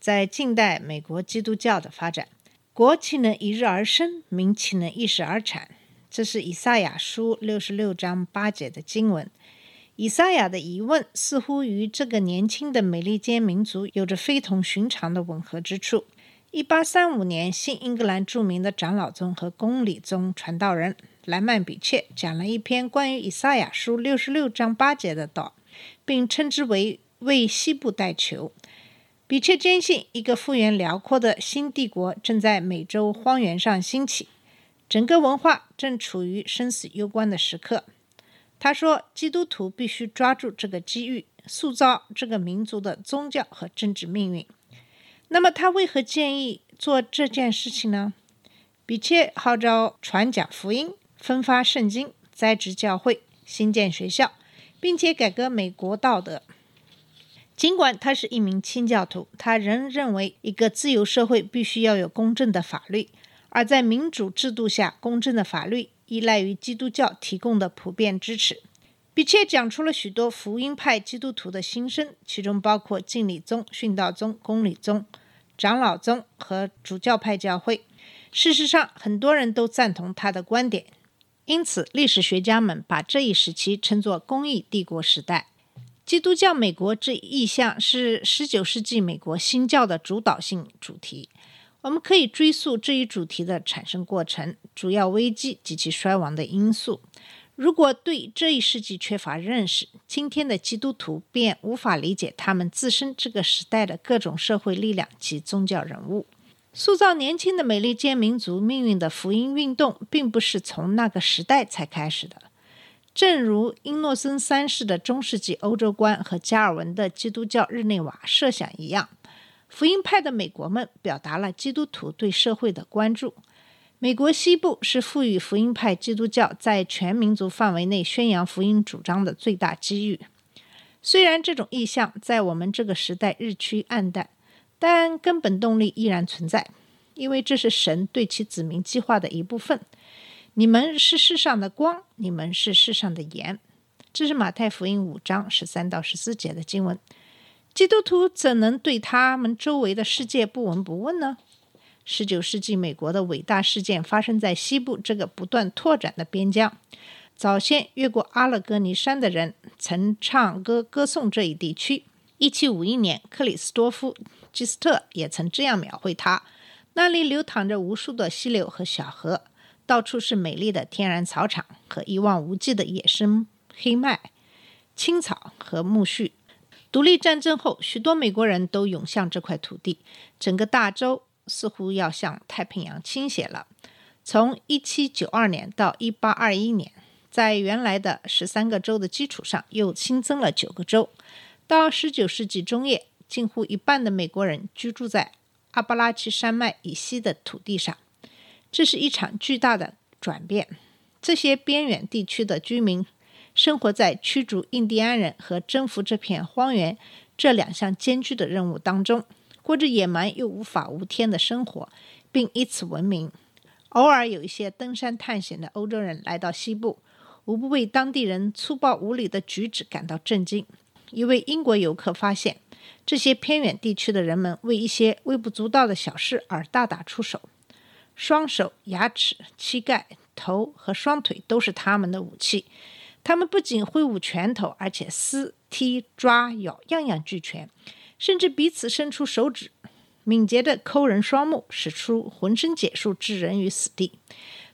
在近代美国基督教的发展。国岂能一日而生，民岂能一时而产？这是以赛亚书六十六章八节的经文。以赛亚的疑问似乎与这个年轻的美利坚民族有着非同寻常的吻合之处。一八三五年，新英格兰著名的长老宗和公理宗传道人莱曼比切讲了一篇关于以赛亚书六十六章八节的道，并称之为为西部代求。比切坚信一个幅员辽阔的新帝国正在美洲荒原上兴起，整个文化正处于生死攸关的时刻。他说，基督徒必须抓住这个机遇，塑造这个民族的宗教和政治命运。那么，他为何建议做这件事情呢？比切号召传讲福音、分发圣经、栽植教会、新建学校，并且改革美国道德。尽管他是一名清教徒，他仍认为一个自由社会必须要有公正的法律，而在民主制度下，公正的法律依赖于基督教提供的普遍支持。比切讲出了许多福音派基督徒的心声，其中包括敬礼宗、殉道宗、公理宗、长老宗和主教派教会。事实上，很多人都赞同他的观点，因此历史学家们把这一时期称作“公益帝国时代”。基督教美国这一意象是19世纪美国新教的主导性主题。我们可以追溯这一主题的产生过程、主要危机及其衰亡的因素。如果对这一世纪缺乏认识，今天的基督徒便无法理解他们自身这个时代的各种社会力量及宗教人物。塑造年轻的美利坚民族命运的福音运动，并不是从那个时代才开始的。正如英诺森三世的中世纪欧洲观和加尔文的基督教日内瓦设想一样，福音派的美国们表达了基督徒对社会的关注。美国西部是赋予福音派基督教在全民族范围内宣扬福音主张的最大机遇。虽然这种意向在我们这个时代日趋暗淡，但根本动力依然存在，因为这是神对其子民计划的一部分。你们是世上的光，你们是世上的盐。这是马太福音五章十三到十四节的经文。基督徒怎能对他们周围的世界不闻不问呢？十九世纪美国的伟大事件发生在西部这个不断拓展的边疆。早先越过阿勒戈尼山的人曾唱歌歌颂这一地区。一七五一年，克里斯多夫·基斯特也曾这样描绘它：那里流淌着无数的溪流和小河。到处是美丽的天然草场和一望无际的野生黑麦、青草和苜蓿。独立战争后，许多美国人都涌向这块土地，整个大洲似乎要向太平洋倾斜了。从1792年到1821年，在原来的十三个州的基础上，又新增了九个州。到19世纪中叶，近乎一半的美国人居住在阿巴拉契山脉以西的土地上。这是一场巨大的转变。这些边远地区的居民生活在驱逐印第安人和征服这片荒原这两项艰巨的任务当中，过着野蛮又无法无天的生活，并以此闻名。偶尔有一些登山探险的欧洲人来到西部，无不为当地人粗暴无礼的举止感到震惊。一位英国游客发现，这些偏远地区的人们为一些微不足道的小事而大打出手。双手、牙齿、膝盖、头和双腿都是他们的武器。他们不仅挥舞拳头，而且撕、踢、抓、咬，样样俱全，甚至彼此伸出手指，敏捷地抠人双目，使出浑身解数置人于死地。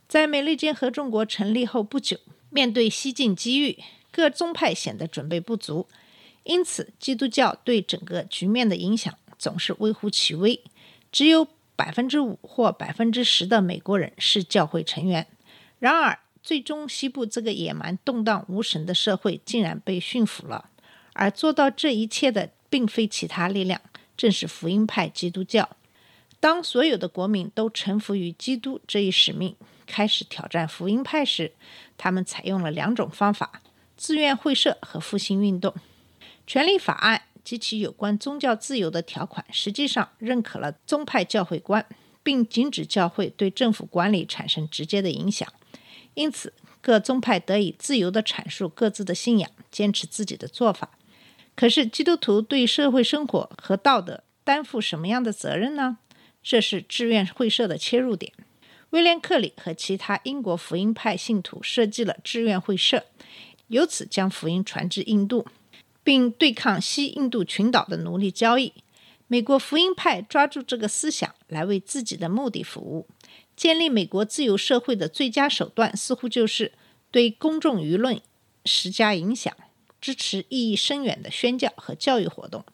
在美利坚合众国成立后不久，面对西进机遇，各宗派显得准备不足，因此基督教对整个局面的影响总是微乎其微。只有百分之五或百分之十的美国人是教会成员。然而，最终西部这个野蛮、动荡、无神的社会竟然被驯服了，而做到这一切的并非其他力量，正是福音派基督教。当所有的国民都臣服于基督这一使命，开始挑战福音派时，他们采用了两种方法：自愿会社和复兴运动。权利法案及其有关宗教自由的条款，实际上认可了宗派教会观，并禁止教会对政府管理产生直接的影响。因此，各宗派得以自由地阐述各自的信仰，坚持自己的做法。可是，基督徒对社会生活和道德担负什么样的责任呢？这是志愿会社的切入点。威廉·克里和其他英国福音派信徒设计了志愿会社，由此将福音传至印度，并对抗西印度群岛的奴隶交易。美国福音派抓住这个思想来为自己的目的服务。建立美国自由社会的最佳手段，似乎就是对公众舆论施加影响，支持意义深远的宣教和教育活动，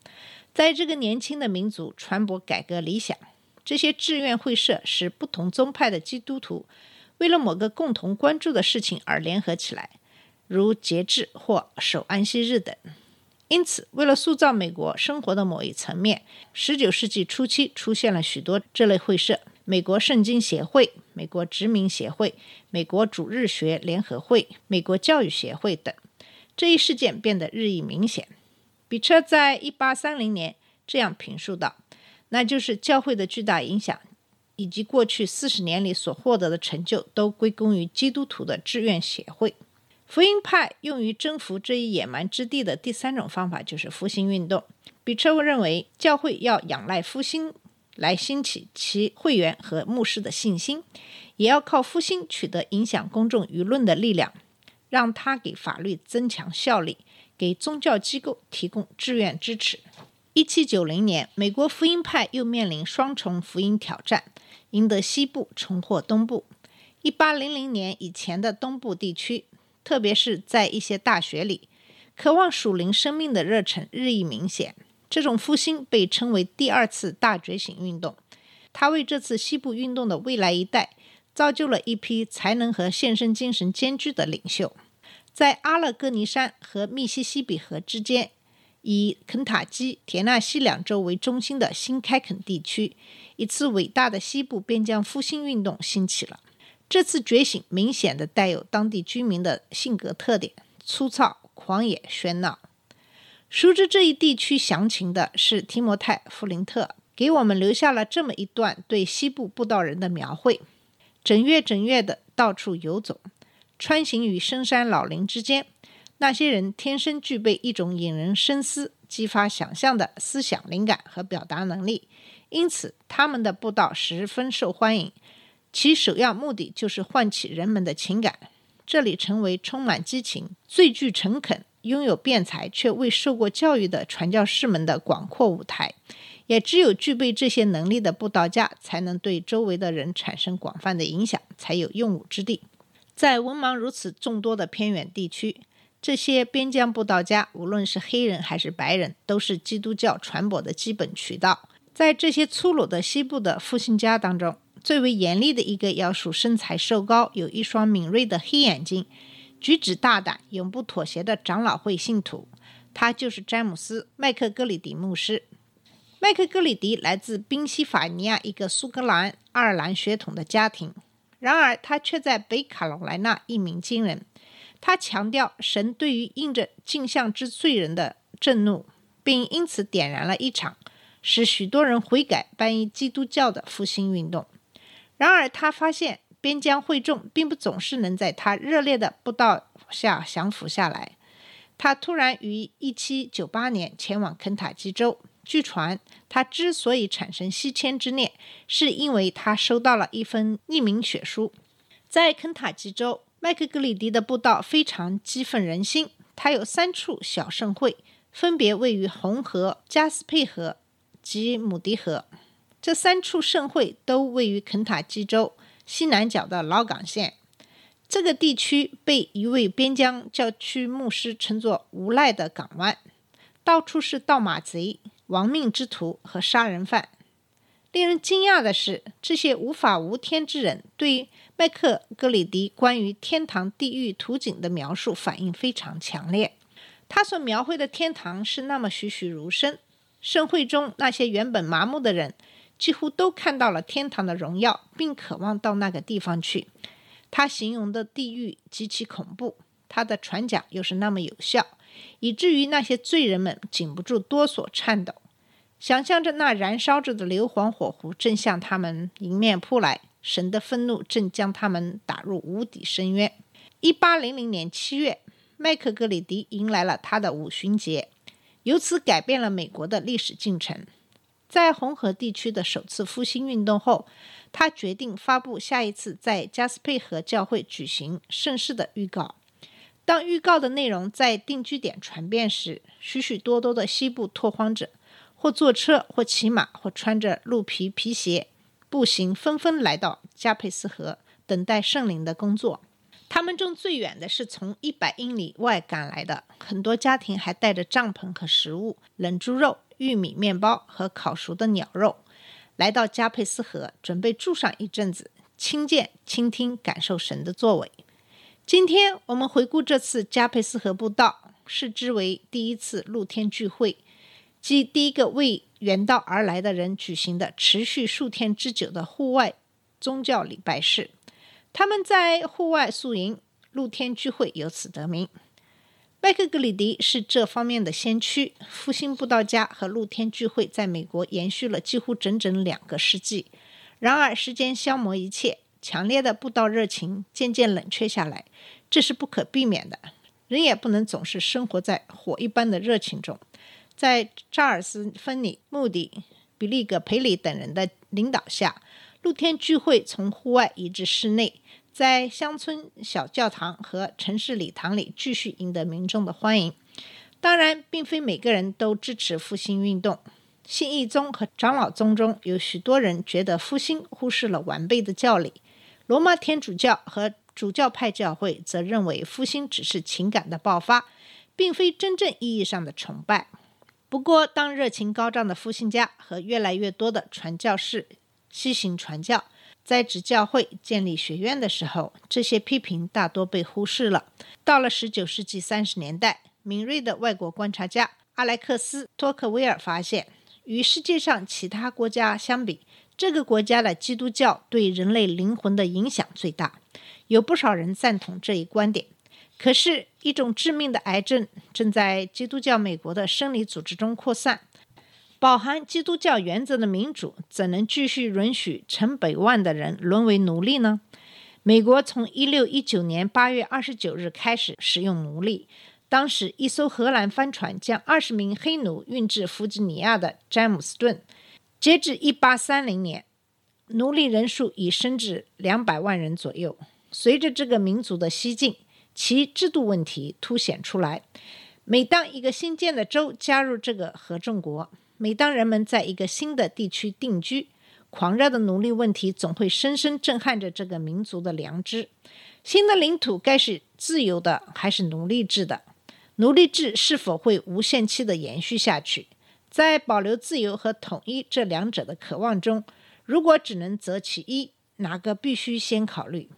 在这个年轻的民族传播改革理想。这些志愿会社使不同宗派的基督徒为了某个共同关注的事情而联合起来，如节制或守安息日等。因此，为了塑造美国生活的某一层面十九世纪初期出现了许多这类会社。美国圣经协会、美国殖民协会、美国主日学联合会、美国教育协会等，这一事件变得日益明显。比彻在一八三零年这样评述道：“那就是教会的巨大影响，以及过去四十年里所获得的成就，都归功于基督徒的志愿协会。”福音派用于征服这一野蛮之地的第三种方法就是复兴运动。比彻认为，教会要仰赖复兴。来兴起其会员和牧师的信心，也要靠复兴取得影响公众舆论的力量，让他给法律增强效力，给宗教机构提供志愿支持。一七九零年，美国福音派又面临双重福音挑战，赢得西部，重获东部。一八零零年以前的东部地区，特别是在一些大学里，渴望属灵生命的热忱日益明显。这种复兴被称为第二次大觉醒运动，它为这次西部运动的未来一代造就了一批才能和献身精神兼具的领袖。在阿勒戈尼山和密西西比河之间，以肯塔基、田纳西两州为中心的新开垦地区，一次伟大的西部边疆复兴运动兴起了。这次觉醒明显的带有当地居民的性格特点：粗糙、狂野、喧闹。熟知这一地区详情的是提摩太·弗林特，给我们留下了这么一段对西部布道人的描绘：整月整月的到处游走，穿行于深山老林之间。那些人天生具备一种引人深思、激发想象的思想灵感和表达能力，因此他们的布道十分受欢迎。其首要目的就是唤起人们的情感。这里成为充满激情、最具诚恳。拥有辩才却未受过教育的传教士们的广阔舞台，也只有具备这些能力的布道家，才能对周围的人产生广泛的影响，才有用武之地。在文盲如此众多的偏远地区，这些边疆布道家，无论是黑人还是白人，都是基督教传播的基本渠道。在这些粗鲁的西部的复兴家当中，最为严厉的一个要数身材瘦高，有一双敏锐的黑眼睛。举止大胆、永不妥协的长老会信徒，他就是詹姆斯·麦克格里迪牧师。麦克格里迪来自宾夕法尼亚一个苏格兰爱尔兰血统的家庭，然而他却在北卡罗来纳一鸣惊人。他强调神对于印着镜像之罪人的震怒，并因此点燃了一场使许多人悔改、搬移基督教的复兴运动。然而，他发现。边疆会众并不总是能在他热烈的布道下降服下来。他突然于1798年前往肯塔基州。据传，他之所以产生西迁之念，是因为他收到了一封匿名血书。在肯塔基州，麦克格里迪的布道非常激愤人心。他有三处小盛会，分别位于红河、加斯佩河及姆迪河。这三处盛会都位于肯塔基州。西南角的老港县，这个地区被一位边疆教区牧师称作“无赖的港湾”，到处是盗马贼、亡命之徒和杀人犯。令人惊讶的是，这些无法无天之人对麦克格里迪关于天堂、地狱图景的描述反应非常强烈。他所描绘的天堂是那么栩栩如生，盛会中那些原本麻木的人。几乎都看到了天堂的荣耀，并渴望到那个地方去。他形容的地狱极其恐怖，他的传讲又是那么有效，以至于那些罪人们禁不住哆嗦颤抖，想象着那燃烧着的硫磺火湖正向他们迎面扑来，神的愤怒正将他们打入无底深渊。一八零零年七月，麦克格里迪迎来了他的五旬节，由此改变了美国的历史进程。在红河地区的首次复兴运动后，他决定发布下一次在加斯佩河教会举行盛事的预告。当预告的内容在定居点传遍时，许许多多的西部拓荒者，或坐车，或骑马，或穿着鹿皮皮鞋步行，纷纷来到加佩斯河，等待圣灵的工作。他们中最远的是从一百英里外赶来的，很多家庭还带着帐篷和食物，冷猪肉。玉米面包和烤熟的鸟肉，来到加佩斯河，准备住上一阵子，亲见、倾听、感受神的作为。今天我们回顾这次加佩斯河步道，视之为第一次露天聚会，即第一个为远道而来的人举行的持续数天之久的户外宗教礼拜式。他们在户外宿营，露天聚会由此得名。麦克格里迪是这方面的先驱。复兴布道家和露天聚会在美国延续了几乎整整两个世纪。然而，时间消磨一切，强烈的布道热情渐渐冷却下来，这是不可避免的。人也不能总是生活在火一般的热情中。在查尔斯·芬尼、穆迪、比利格·培里等人的领导下，露天聚会从户外移至室内。在乡村小教堂和城市礼堂里继续赢得民众的欢迎。当然，并非每个人都支持复兴运动。信义宗和长老宗中有许多人觉得复兴忽视了完备的教理。罗马天主教和主教派教会则认为复兴只是情感的爆发，并非真正意义上的崇拜。不过，当热情高涨的复兴家和越来越多的传教士西行传教，在职教会、建立学院的时候，这些批评大多被忽视了。到了19世纪30年代，敏锐的外国观察家阿莱克斯·托克维尔发现，与世界上其他国家相比，这个国家的基督教对人类灵魂的影响最大。有不少人赞同这一观点。可是，一种致命的癌症正在基督教美国的生理组织中扩散。饱含基督教原则的民主，怎能继续允许成百万的人沦为奴隶呢？美国从一六一九年八月二十九日开始使用奴隶。当时，一艘荷兰帆船将二十名黑奴运至弗吉尼亚的詹姆斯顿。截至一八三零年，奴隶人数已升至两百万人左右。随着这个民族的西进，其制度问题凸显出来。每当一个新建的州加入这个合众国，每当人们在一个新的地区定居，狂热的奴隶问题总会深深震撼着这个民族的良知。新的领土该是自由的还是奴隶制的？奴隶制是否会无限期的延续下去？在保留自由和统一这两者的渴望中，如果只能择其一，哪个必须先考虑？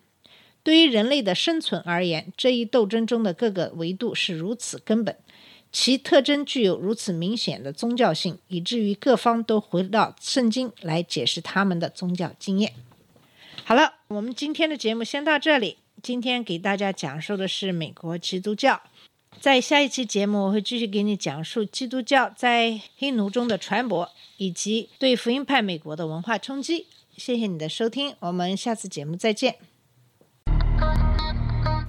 对于人类的生存而言，这一斗争中的各个维度是如此根本。其特征具有如此明显的宗教性，以至于各方都回到圣经来解释他们的宗教经验。好了，我们今天的节目先到这里。今天给大家讲述的是美国基督教。在下一期节目，我会继续给你讲述基督教在黑奴中的传播，以及对福音派美国的文化冲击。谢谢你的收听，我们下次节目再见。